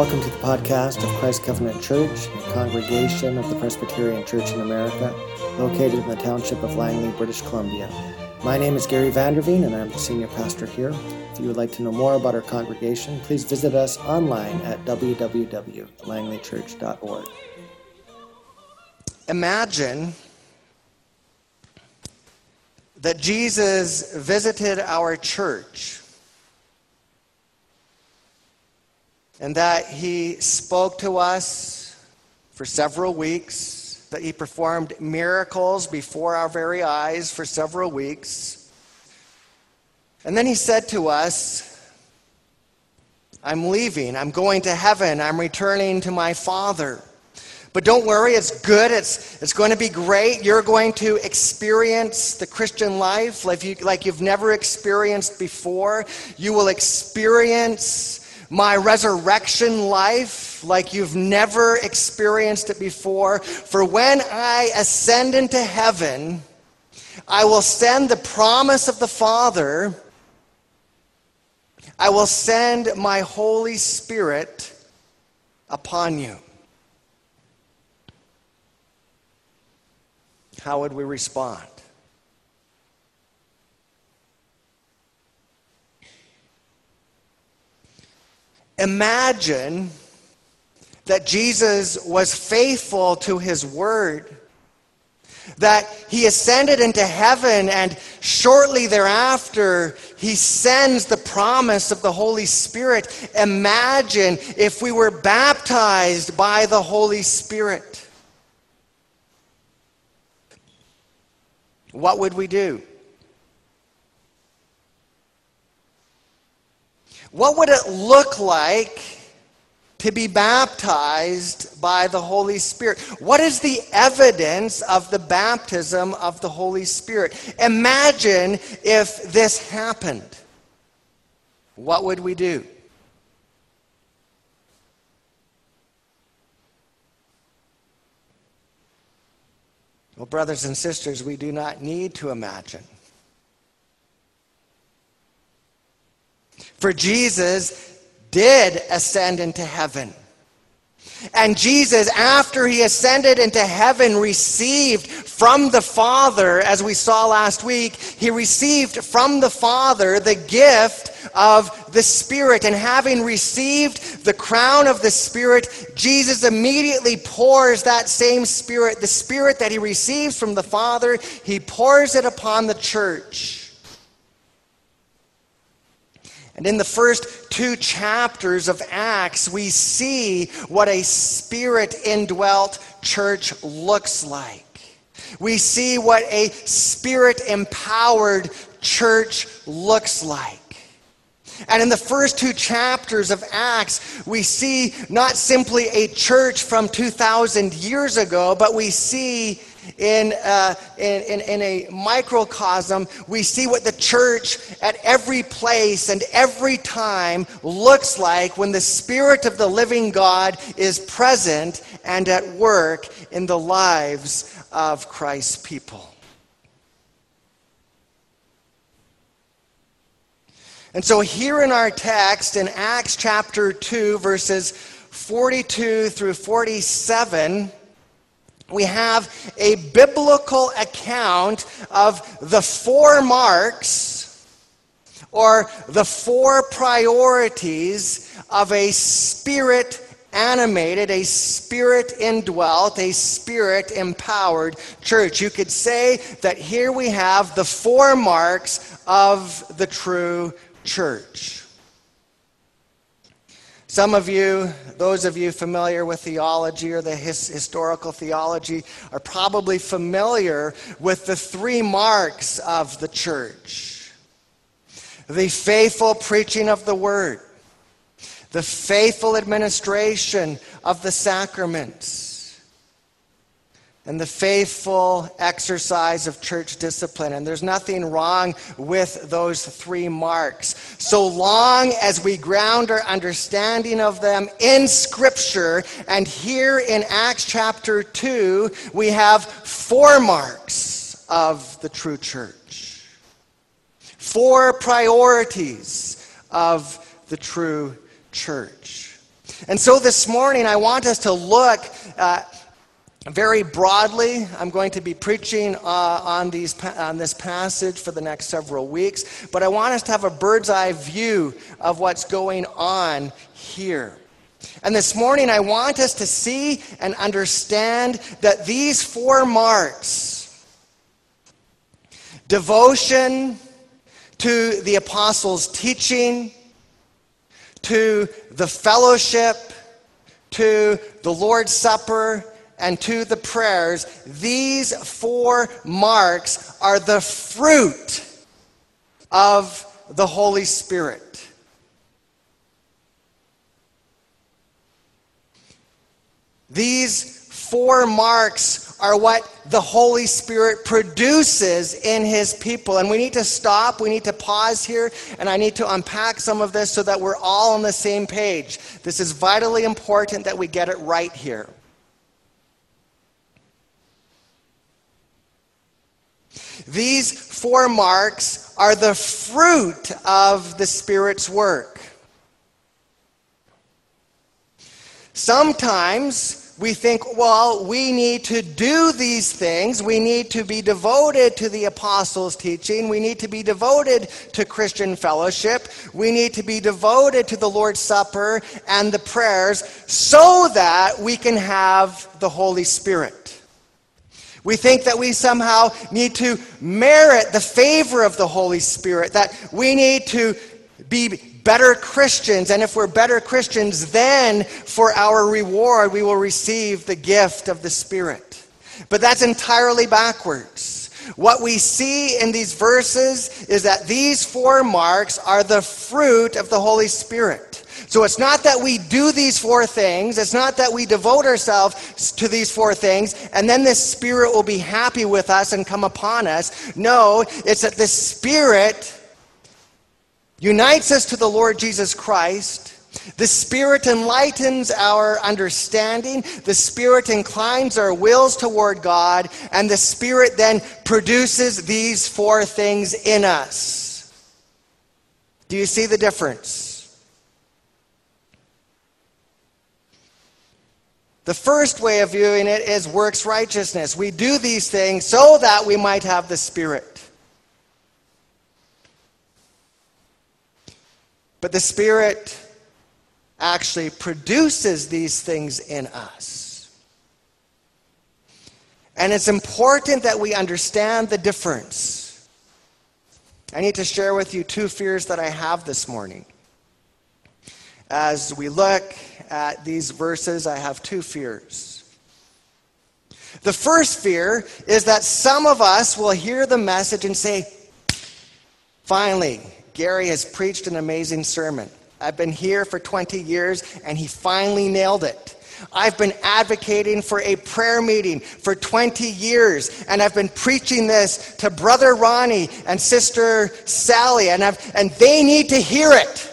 Welcome to the podcast of Christ Covenant Church, a congregation of the Presbyterian Church in America, located in the township of Langley, British Columbia. My name is Gary Vanderveen, and I'm the senior pastor here. If you would like to know more about our congregation, please visit us online at www.langleychurch.org. Imagine that Jesus visited our church and that he spoke to us for several weeks, that he performed miracles before our very eyes for several weeks. And then he said to us, I'm leaving, I'm going to heaven, I'm returning to my Father. But don't worry, it's good. It's, it's going to be great. You're going to experience the Christian life like, you, like you've never experienced before. You will experience my resurrection life like you've never experienced it before. For when I ascend into heaven, I will send the promise of the Father. I will send my Holy Spirit upon you. How would we respond? Imagine that Jesus was faithful to his word, that he ascended into heaven, and shortly thereafter, he sends the promise of the Holy Spirit. Imagine if we were baptized by the Holy Spirit. What would we do? What would it look like to be baptized by the Holy Spirit? What is the evidence of the baptism of the Holy Spirit? Imagine if this happened. What would we do? Well, brothers and sisters, we do not need to imagine. For Jesus did ascend into heaven. And Jesus, after he ascended into heaven, received from the Father, as we saw last week, he received from the Father the gift of the Spirit. And having received the crown of the Spirit, Jesus immediately pours that same Spirit, the Spirit that he receives from the Father, he pours it upon the church. And in the first two chapters of Acts, we see what a spirit indwelt church looks like. We see what a spirit empowered church looks like. And in the first two chapters of Acts, we see not simply a church from 2,000 years ago, but we see in, uh, in, in, in, a microcosm, we see what the church at every place and every time looks like when the Spirit of the living God is present and at work in the lives of Christ's people. And so, here in our text in Acts chapter 2, verses 42 through 47, we have a biblical account of the four marks or the four priorities of a spirit animated, a spirit indwelt, a spirit empowered church. You could say that here we have the four marks of the true church. Some of you, those of you familiar with theology or the his, historical theology, are probably familiar with the three marks of the church. The faithful preaching of the word, the faithful administration of the sacraments and the faithful exercise of church discipline. And there's nothing wrong with those three marks. So long as we ground our understanding of them in Scripture, and here in Acts chapter 2, we have four marks of the true church, four priorities of the true church. And so this morning, I want us to look uh, very broadly. I'm going to be preaching uh, on, these, on this passage for the next several weeks, but I want us to have a bird's eye view of what's going on here. And this morning, I want us to see and understand that these four marks devotion to the apostles' teaching, to the fellowship, to the Lord's Supper, and to the prayers, these four marks are the fruit of the Holy Spirit. These four marks are what the Holy Spirit produces in His people. And we need to stop, we need to pause here, and I need to unpack some of this so that we're all on the same page. This is vitally important that we get it right here. These four marks are the fruit of the Spirit's work. Sometimes we think, well, we need to do these things. We need to be devoted to the apostles' teaching. We need to be devoted to Christian fellowship. We need to be devoted to the Lord's Supper and the prayers so that we can have the Holy Spirit. We think that we somehow need to merit the favor of the Holy Spirit, that we need to be better Christians. And if we're better Christians, then for our reward, we will receive the gift of the Spirit. But that's entirely backwards. What we see in these verses is that these four marks are the fruit of the Holy Spirit. So it's not that we do these four things, it's not that we devote ourselves to these four things, and then the Spirit will be happy with us and come upon us. No, it's that the Spirit unites us to the Lord Jesus Christ. The Spirit enlightens our understanding. The Spirit inclines our wills toward God. And the Spirit then produces these four things in us. Do you see the difference? The first way of viewing it is works righteousness. We do these things so that we might have the Spirit. But the Spirit actually produces these things in us. And it's important that we understand the difference. I need to share with you two fears that I have this morning. As we look at these verses, I have two fears. The first fear is that some of us will hear the message and say, finally, Gary has preached an amazing sermon. I've been here for 20 years and he finally nailed it. I've been advocating for a prayer meeting for 20 years, and I've been preaching this to Brother Ronnie and Sister Sally, and, I've, and they need to hear it.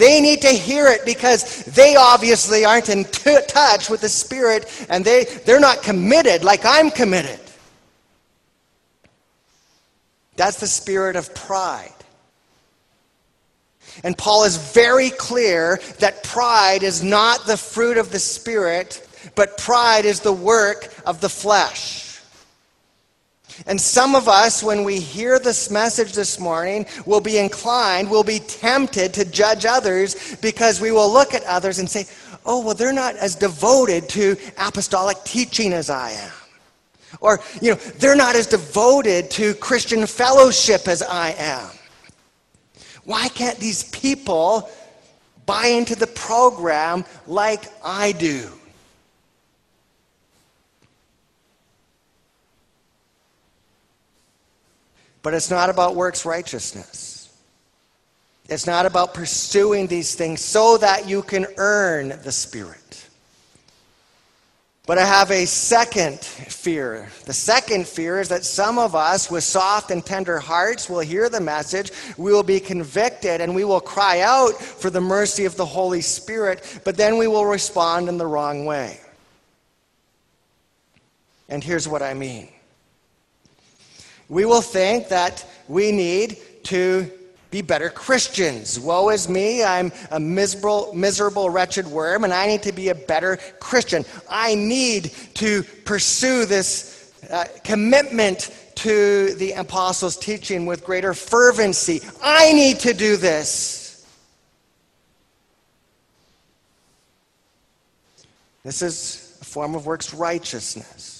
They need to hear it because they obviously aren't in t- touch with the Spirit, and they, they're not committed like I'm committed. That's the spirit of pride. And Paul is very clear that pride is not the fruit of the Spirit, but pride is the work of the flesh. And some of us, when we hear this message this morning, will be inclined, will be tempted to judge others because we will look at others and say, oh, well, they're not as devoted to apostolic teaching as I am. Or, you know, they're not as devoted to Christian fellowship as I am. Why can't these people buy into the program like I do? But it's not about works righteousness. It's not about pursuing these things so that you can earn the Spirit. But I have a second fear. The second fear is that some of us with soft and tender hearts will hear the message, we will be convicted, and we will cry out for the mercy of the Holy Spirit, but then we will respond in the wrong way. And here's what I mean we will think that we need to be better Christians. Woe is me, I'm a miserable, miserable, wretched worm, and I need to be a better Christian. I need to pursue this uh, commitment to the apostles' teaching with greater fervency. I need to do this. This is a form of works righteousness.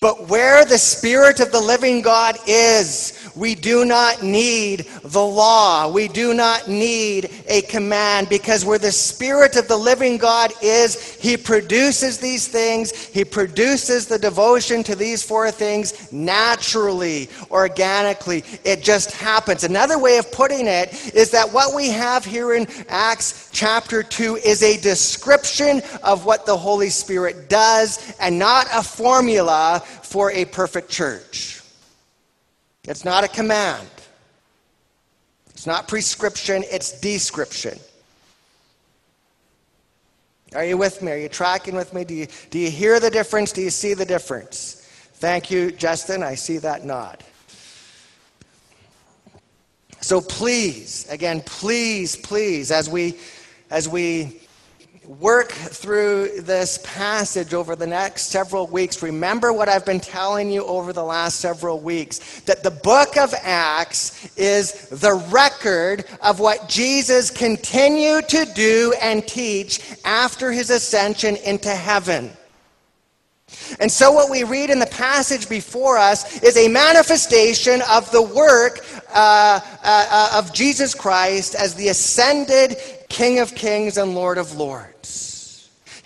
But where the Spirit of the living God is, we do not need the law. We do not need a command because where the Spirit of the living God is, He produces these things. He produces the devotion to these four things naturally, organically. It just happens. Another way of putting it is that what we have here in Acts chapter 2 is a description of what the Holy Spirit does and not a formula for a perfect church. It's not a command. It's not prescription, it's description. Are you with me? Are you tracking with me? Do you, do you hear the difference? Do you see the difference? Thank you, Justin. I see that nod. So please, again, please, please, as we as we work through this passage over the next several weeks, remember what I've been telling you over the last several weeks that the book of Acts is the record of what Jesus continued to do and teach after his ascension into heaven. And so, what we read in the passage before us is a manifestation of the work uh, uh, uh of Jesus Christ as the ascended King of kings and Lord of lords.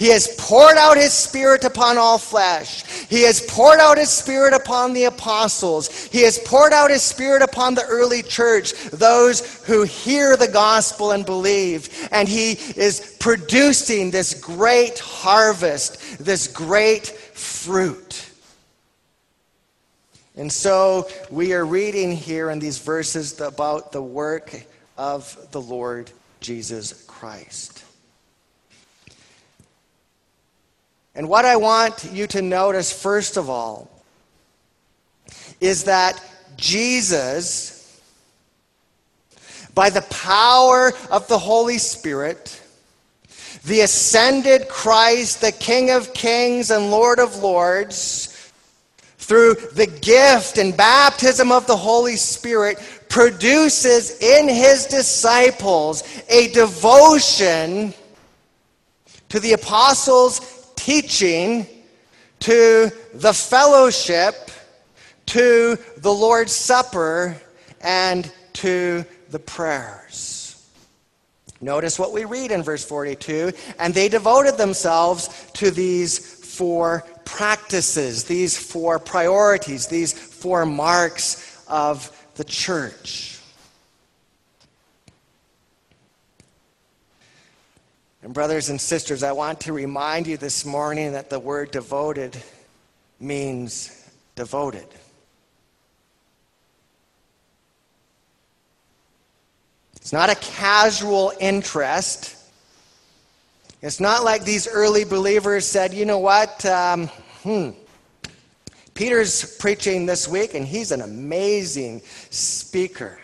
He has poured out his spirit upon all flesh. He has poured out his spirit upon the apostles. He has poured out his spirit upon the early church, those who hear the gospel and believe. And he is producing this great harvest, this great fruit. And so we are reading here in these verses about the work of the Lord Jesus Christ. And what I want you to notice, first of all, is that Jesus, by the power of the Holy Spirit, the ascended Christ, the King of kings and Lord of lords, through the gift and baptism of the Holy Spirit, produces in his disciples a devotion to the apostles' teaching, to the fellowship, to the Lord's Supper, and to the prayers. Notice what we read in verse 42 and they devoted themselves to these four practices, these four priorities, these four marks of the church. And, brothers and sisters, I want to remind you this morning that the word devoted means devoted. It's not a casual interest. It's not like these early believers said, you know what? Um, hmm, Peter's preaching this week, and he's an amazing speaker.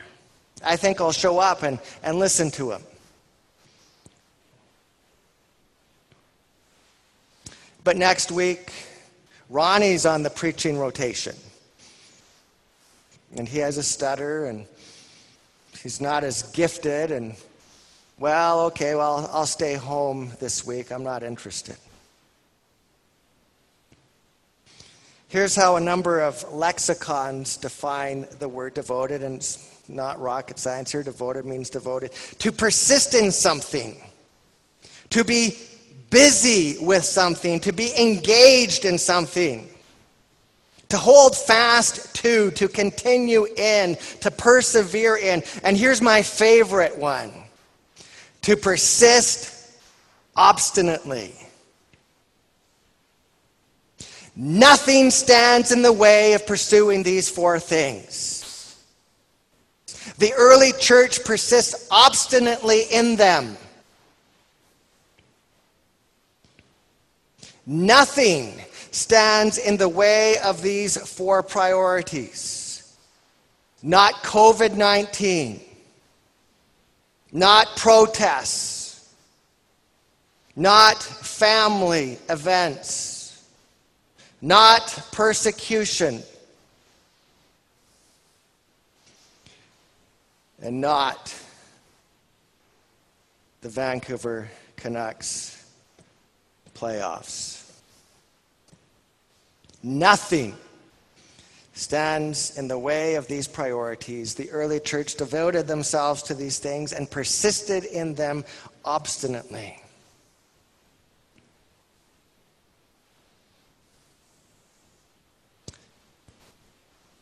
I think I'll show up and, and listen to him. But next week, Ronnie's on the preaching rotation. And he has a stutter, and he's not as gifted. And, well, okay, well, I'll stay home this week. I'm not interested. Here's how a number of lexicons define the word devoted, and it's not rocket science here. Devoted means devoted. To persist in something, to be busy with something, to be engaged in something, to hold fast to, to continue in, to persevere in. And here's my favorite one to persist obstinately. Nothing stands in the way of pursuing these four things. The early church persists obstinately in them. Nothing stands in the way of these four priorities. not COVID 19, not protests, not family events, not persecution, and not the Vancouver Canucks playoffs. Nothing stands in the way of these priorities. The early church devoted themselves to these things and persisted in them obstinately.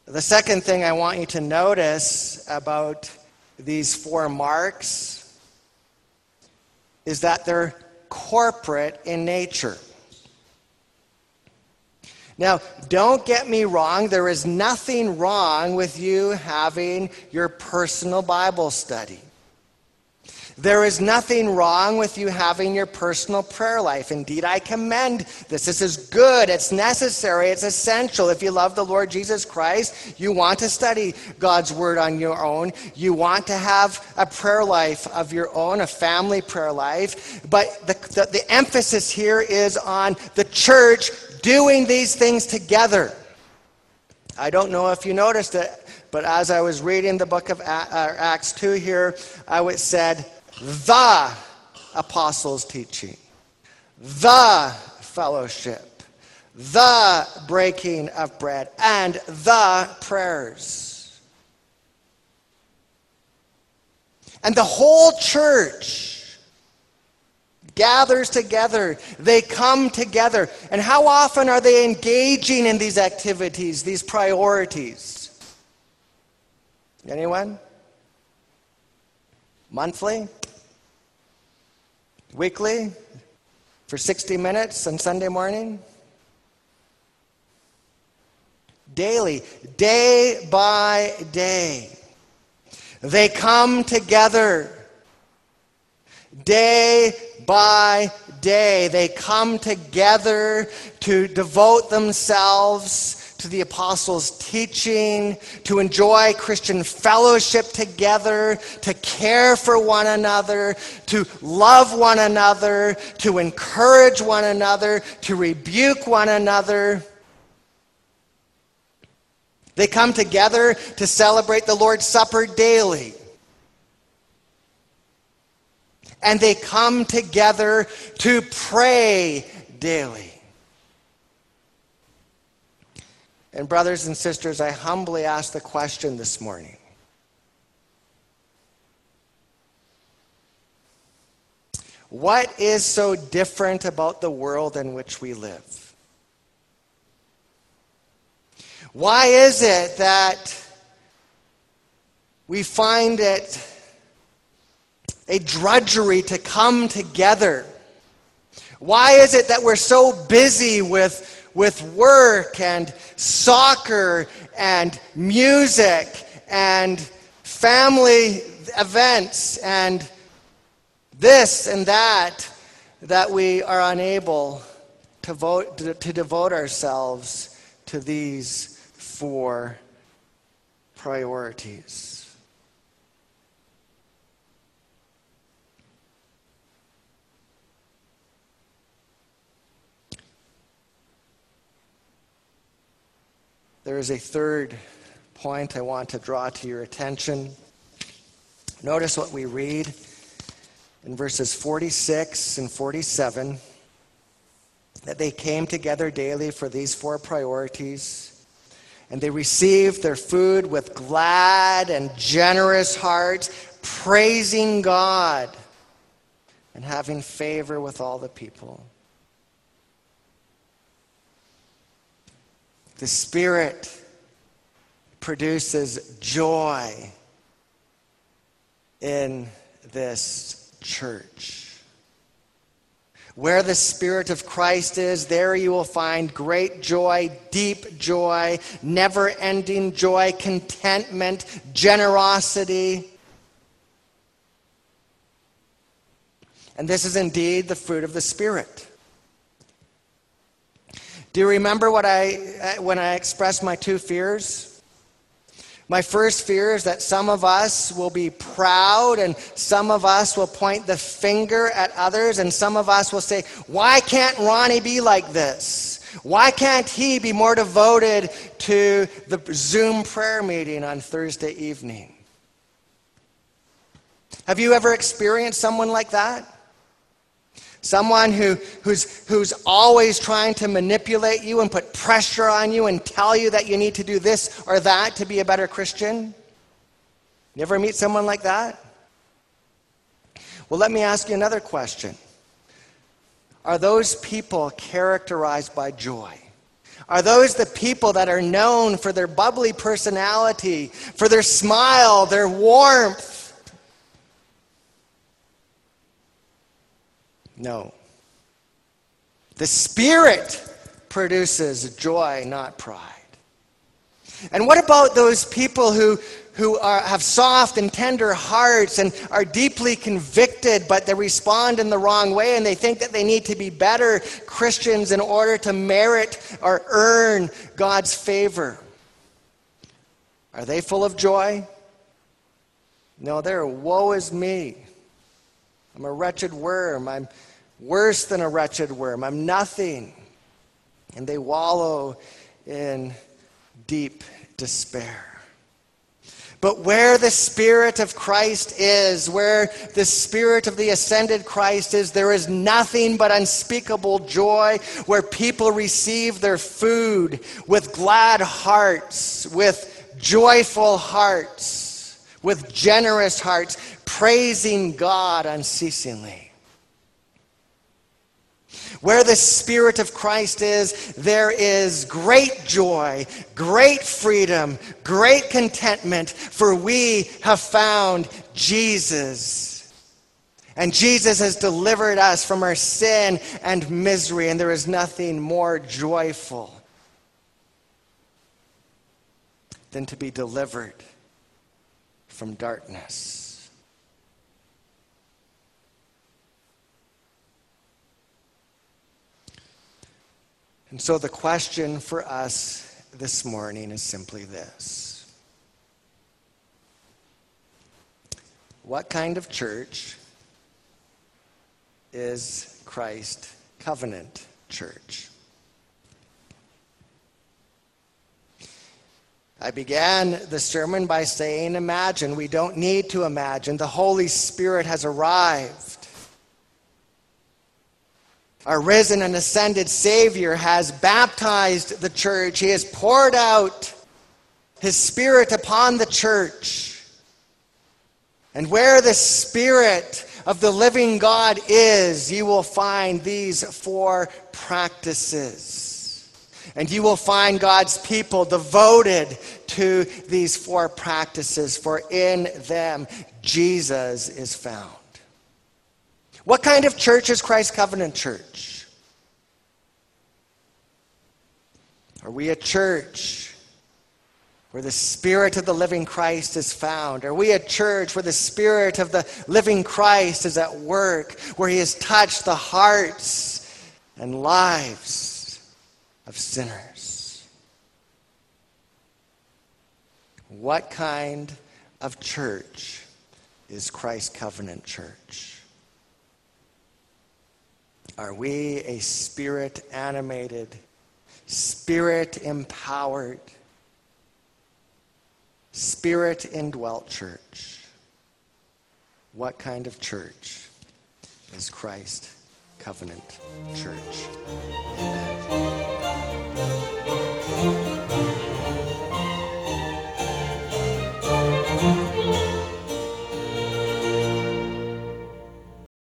The second thing I want you to notice about these four marks is that they're corporate in nature. Now, don't get me wrong, there is nothing wrong with you having your personal Bible study. There is nothing wrong with you having your personal prayer life. Indeed, I commend this. This is good. It's necessary. It's essential. If you love the Lord Jesus Christ, you want to study God's Word on your own. You want to have a prayer life of your own, a family prayer life. But the, the, the emphasis here is on the church doing these things together. I don't know if you noticed it, but as I was reading the book of uh, Acts 2 here, I said, the apostles' teaching, the fellowship, the breaking of bread, and the prayers. And the whole church gathers together. They come together. And how often are they engaging in these activities, these priorities? Anyone? Monthly? Weekly? For 60 minutes on Sunday morning? Daily, day by day. They come together day by day. They come together to devote themselves to the apostles' teaching, to enjoy Christian fellowship together, to care for one another, to love one another, to encourage one another, to rebuke one another. They come together to celebrate the Lord's Supper daily and they come together to pray daily. And, brothers and sisters, I humbly ask the question this morning What is so different about the world in which we live? Why is it that we find it a drudgery to come together? Why is it that we're so busy with, with work and soccer and music and family events and this and that that we are unable to, vote, to, to devote ourselves to these four priorities? There is a third point I want to draw to your attention. Notice what we read in verses 46 and 47 that they came together daily for these four priorities. And they received their food with glad and generous hearts, praising God and having favor with all the people. The Spirit produces joy in this church. Where the Spirit of Christ is, there you will find great joy, deep joy, never ending joy, contentment, generosity. And this is indeed the fruit of the Spirit. Do you remember what I, uh, when I expressed my two fears? My first fear is that some of us will be proud and some of us will point the finger at others and some of us will say, Why can't Ronnie be like this? Why can't he be more devoted to the Zoom prayer meeting on Thursday evening? Have you ever experienced someone like that? Someone who, who's, who's always trying to manipulate you and put pressure on you and tell you that you need to do this or that to be a better Christian? You ever meet someone like that? Well, let me ask you another question. Are those people characterized by joy? Are those the people that are known for their bubbly personality, for their smile, their warmth? No. The Spirit produces joy, not pride. And what about those people who, who are, have soft and tender hearts and are deeply convicted, but they respond in the wrong way and they think that they need to be better Christians in order to merit or earn God's favor? Are they full of joy? No, they're woe is me. I'm a wretched worm. I'm worse than a wretched worm. I'm nothing. And they wallow in deep despair. But where the Spirit of Christ is, where the Spirit of the ascended Christ is, there is nothing but unspeakable joy, where people receive their food with glad hearts, with joyful hearts, with generous hearts, praising God unceasingly. Where the Spirit of Christ is, there is great joy, great freedom, great contentment, for we have found Jesus. And Jesus has delivered us from our sin and misery, and there is nothing more joyful than to be delivered from darkness. And so the question for us this morning is simply this What kind of church is Christ Covenant Church? I began the sermon by saying, Imagine. We don't need to imagine. The Holy Spirit has arrived. Our risen and ascended Savior has baptized the church. He has poured out His Spirit upon the church. And where the Spirit of the living God is, you will find these four practices. And you will find God's people devoted to these four practices, for in them Jesus is found. What kind of church is Christ Covenant Church? Are we a church where the Spirit of the living Christ is found? Are we a church where the Spirit of the living Christ is at work, where He has touched the hearts and lives of sinners? What kind of church is Christ Covenant Church? Are we a spirit animated, spirit empowered, spirit indwelt church? What kind of church is Christ Covenant Church. Amen.